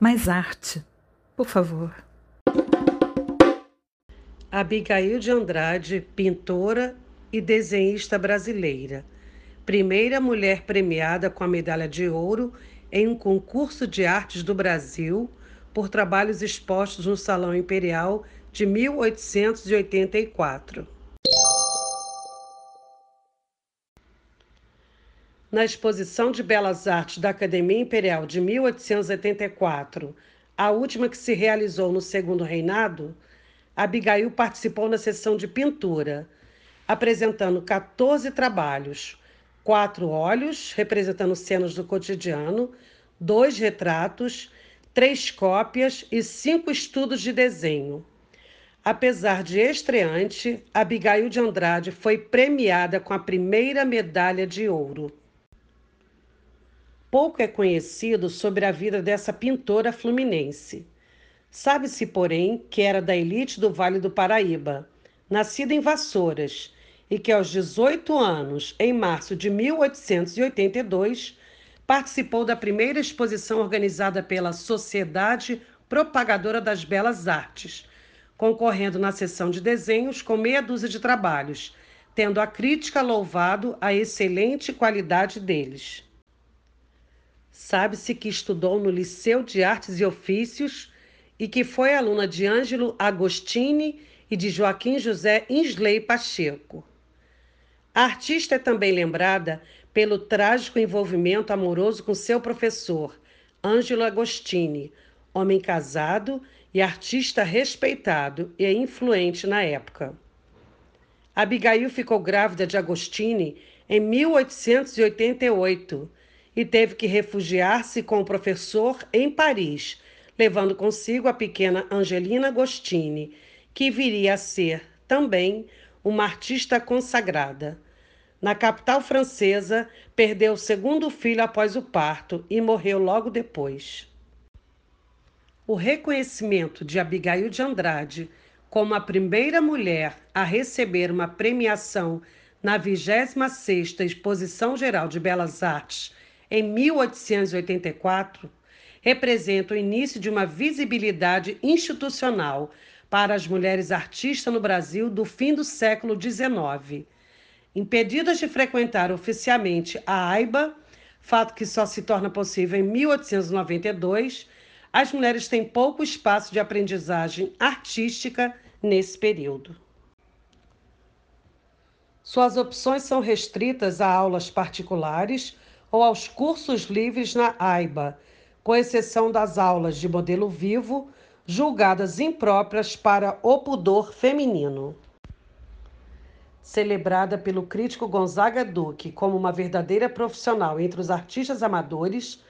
mais arte, por favor. Abigail de Andrade, pintora e desenhista brasileira. Primeira mulher premiada com a medalha de ouro em um concurso de artes do Brasil por trabalhos expostos no Salão Imperial de 1884. Na exposição de Belas Artes da Academia Imperial de 1884, a última que se realizou no segundo reinado, Abigail participou na sessão de pintura, apresentando 14 trabalhos, quatro óleos representando cenas do cotidiano, dois retratos, três cópias e cinco estudos de desenho. Apesar de estreante, Abigail de Andrade foi premiada com a primeira medalha de ouro. Pouco é conhecido sobre a vida dessa pintora fluminense. Sabe-se, porém, que era da elite do Vale do Paraíba, nascida em Vassouras, e que aos 18 anos, em março de 1882, participou da primeira exposição organizada pela Sociedade Propagadora das Belas Artes concorrendo na sessão de desenhos com meia dúzia de trabalhos, tendo a crítica louvado a excelente qualidade deles. Sabe-se que estudou no Liceu de Artes e Ofícios e que foi aluna de Ângelo Agostini e de Joaquim José Insley Pacheco. A artista é também lembrada pelo trágico envolvimento amoroso com seu professor, Ângelo Agostini, homem casado e artista respeitado e influente na época. Abigail ficou grávida de Agostini em 1888 e teve que refugiar-se com o professor em Paris, levando consigo a pequena Angelina Agostini, que viria a ser também uma artista consagrada. Na capital francesa, perdeu o segundo filho após o parto e morreu logo depois. O reconhecimento de Abigail de Andrade como a primeira mulher a receber uma premiação na 26ª Exposição Geral de Belas Artes em 1884 representa o início de uma visibilidade institucional para as mulheres artistas no Brasil do fim do século XIX. Impedidas de frequentar oficialmente a AIBA, fato que só se torna possível em 1892, as mulheres têm pouco espaço de aprendizagem artística nesse período. Suas opções são restritas a aulas particulares ou aos cursos livres na AIBA, com exceção das aulas de modelo vivo, julgadas impróprias para o pudor feminino. Celebrada pelo crítico Gonzaga Duque como uma verdadeira profissional entre os artistas amadores,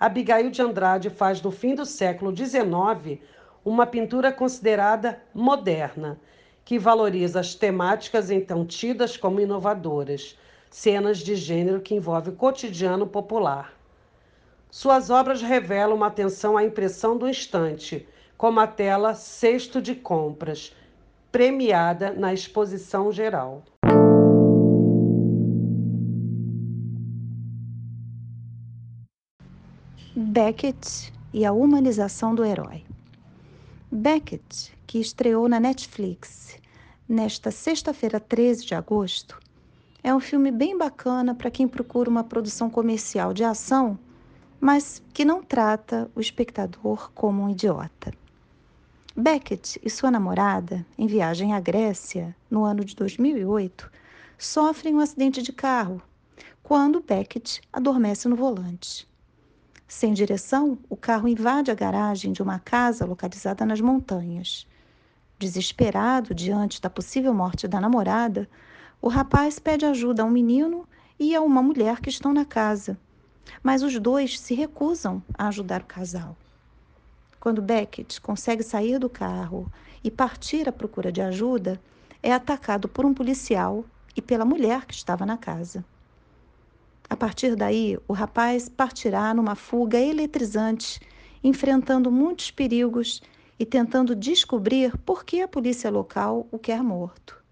Abigail de Andrade faz no fim do século XIX uma pintura considerada moderna, que valoriza as temáticas então tidas como inovadoras, cenas de gênero que envolve o cotidiano popular. Suas obras revelam uma atenção à impressão do instante, como a tela Cesto de Compras, premiada na exposição geral. Beckett e a humanização do herói. Beckett, que estreou na Netflix nesta sexta-feira, 13 de agosto, é um filme bem bacana para quem procura uma produção comercial de ação, mas que não trata o espectador como um idiota. Beckett e sua namorada, em viagem à Grécia, no ano de 2008, sofrem um acidente de carro quando Beckett adormece no volante. Sem direção, o carro invade a garagem de uma casa localizada nas montanhas. Desesperado diante da possível morte da namorada, o rapaz pede ajuda a um menino e a uma mulher que estão na casa, mas os dois se recusam a ajudar o casal. Quando Beckett consegue sair do carro e partir à procura de ajuda, é atacado por um policial e pela mulher que estava na casa. A partir daí, o rapaz partirá numa fuga eletrizante, enfrentando muitos perigos e tentando descobrir por que a polícia local o quer morto.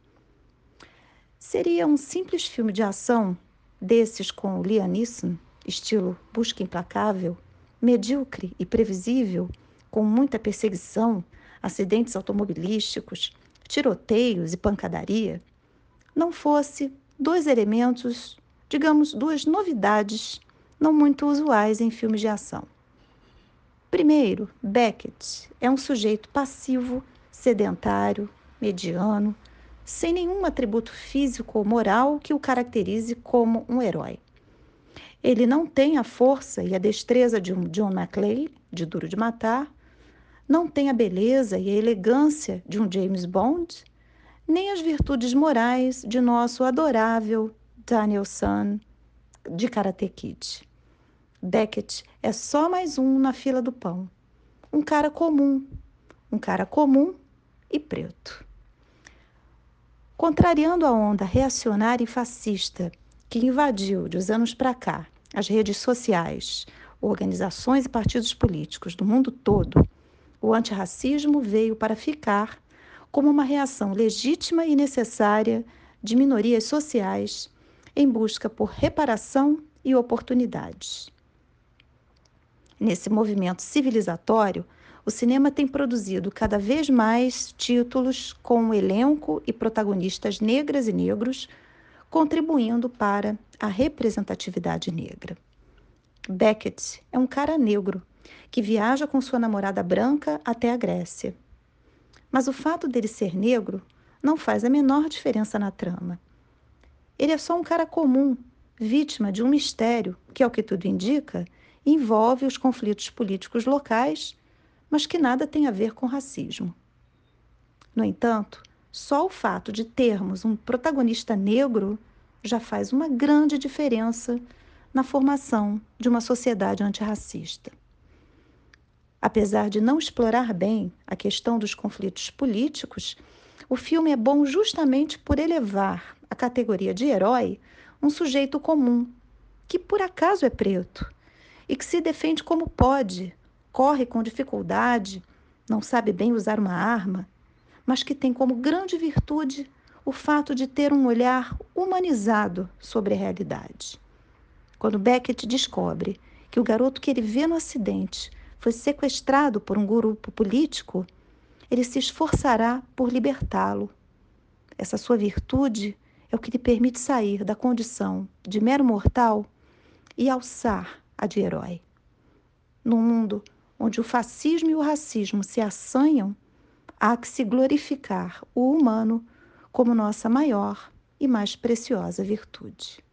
Seria um simples filme de ação, desses com Liam Neeson, estilo Busca Implacável, medíocre e previsível, com muita perseguição, acidentes automobilísticos, tiroteios e pancadaria, não fosse dois elementos, digamos, duas novidades não muito usuais em filmes de ação. Primeiro, Beckett é um sujeito passivo, sedentário, mediano, sem nenhum atributo físico ou moral que o caracterize como um herói. Ele não tem a força e a destreza de um John McClane, de Duro de Matar, não tem a beleza e a elegância de um James Bond, nem as virtudes morais de nosso adorável Daniel San de Karate Kid. Beckett é só mais um na fila do pão. Um cara comum, um cara comum e preto. Contrariando a onda reacionária e fascista que invadiu de uns anos para cá as redes sociais, organizações e partidos políticos do mundo todo, o antirracismo veio para ficar como uma reação legítima e necessária de minorias sociais em busca por reparação e oportunidades. Nesse movimento civilizatório, o cinema tem produzido cada vez mais títulos com elenco e protagonistas negras e negros, contribuindo para a representatividade negra. Beckett é um cara negro que viaja com sua namorada branca até a Grécia. Mas o fato dele ser negro não faz a menor diferença na trama. Ele é só um cara comum, vítima de um mistério que, ao que tudo indica, envolve os conflitos políticos locais mas que nada tem a ver com racismo. No entanto, só o fato de termos um protagonista negro já faz uma grande diferença na formação de uma sociedade antirracista. Apesar de não explorar bem a questão dos conflitos políticos, o filme é bom justamente por elevar à categoria de herói um sujeito comum, que por acaso é preto e que se defende como pode corre com dificuldade, não sabe bem usar uma arma, mas que tem como grande virtude o fato de ter um olhar humanizado sobre a realidade. Quando Beckett descobre que o garoto que ele vê no acidente foi sequestrado por um grupo político, ele se esforçará por libertá-lo. Essa sua virtude é o que lhe permite sair da condição de mero mortal e alçar a de herói. Num mundo onde o fascismo e o racismo se assanham, há que se glorificar o humano como nossa maior e mais preciosa virtude.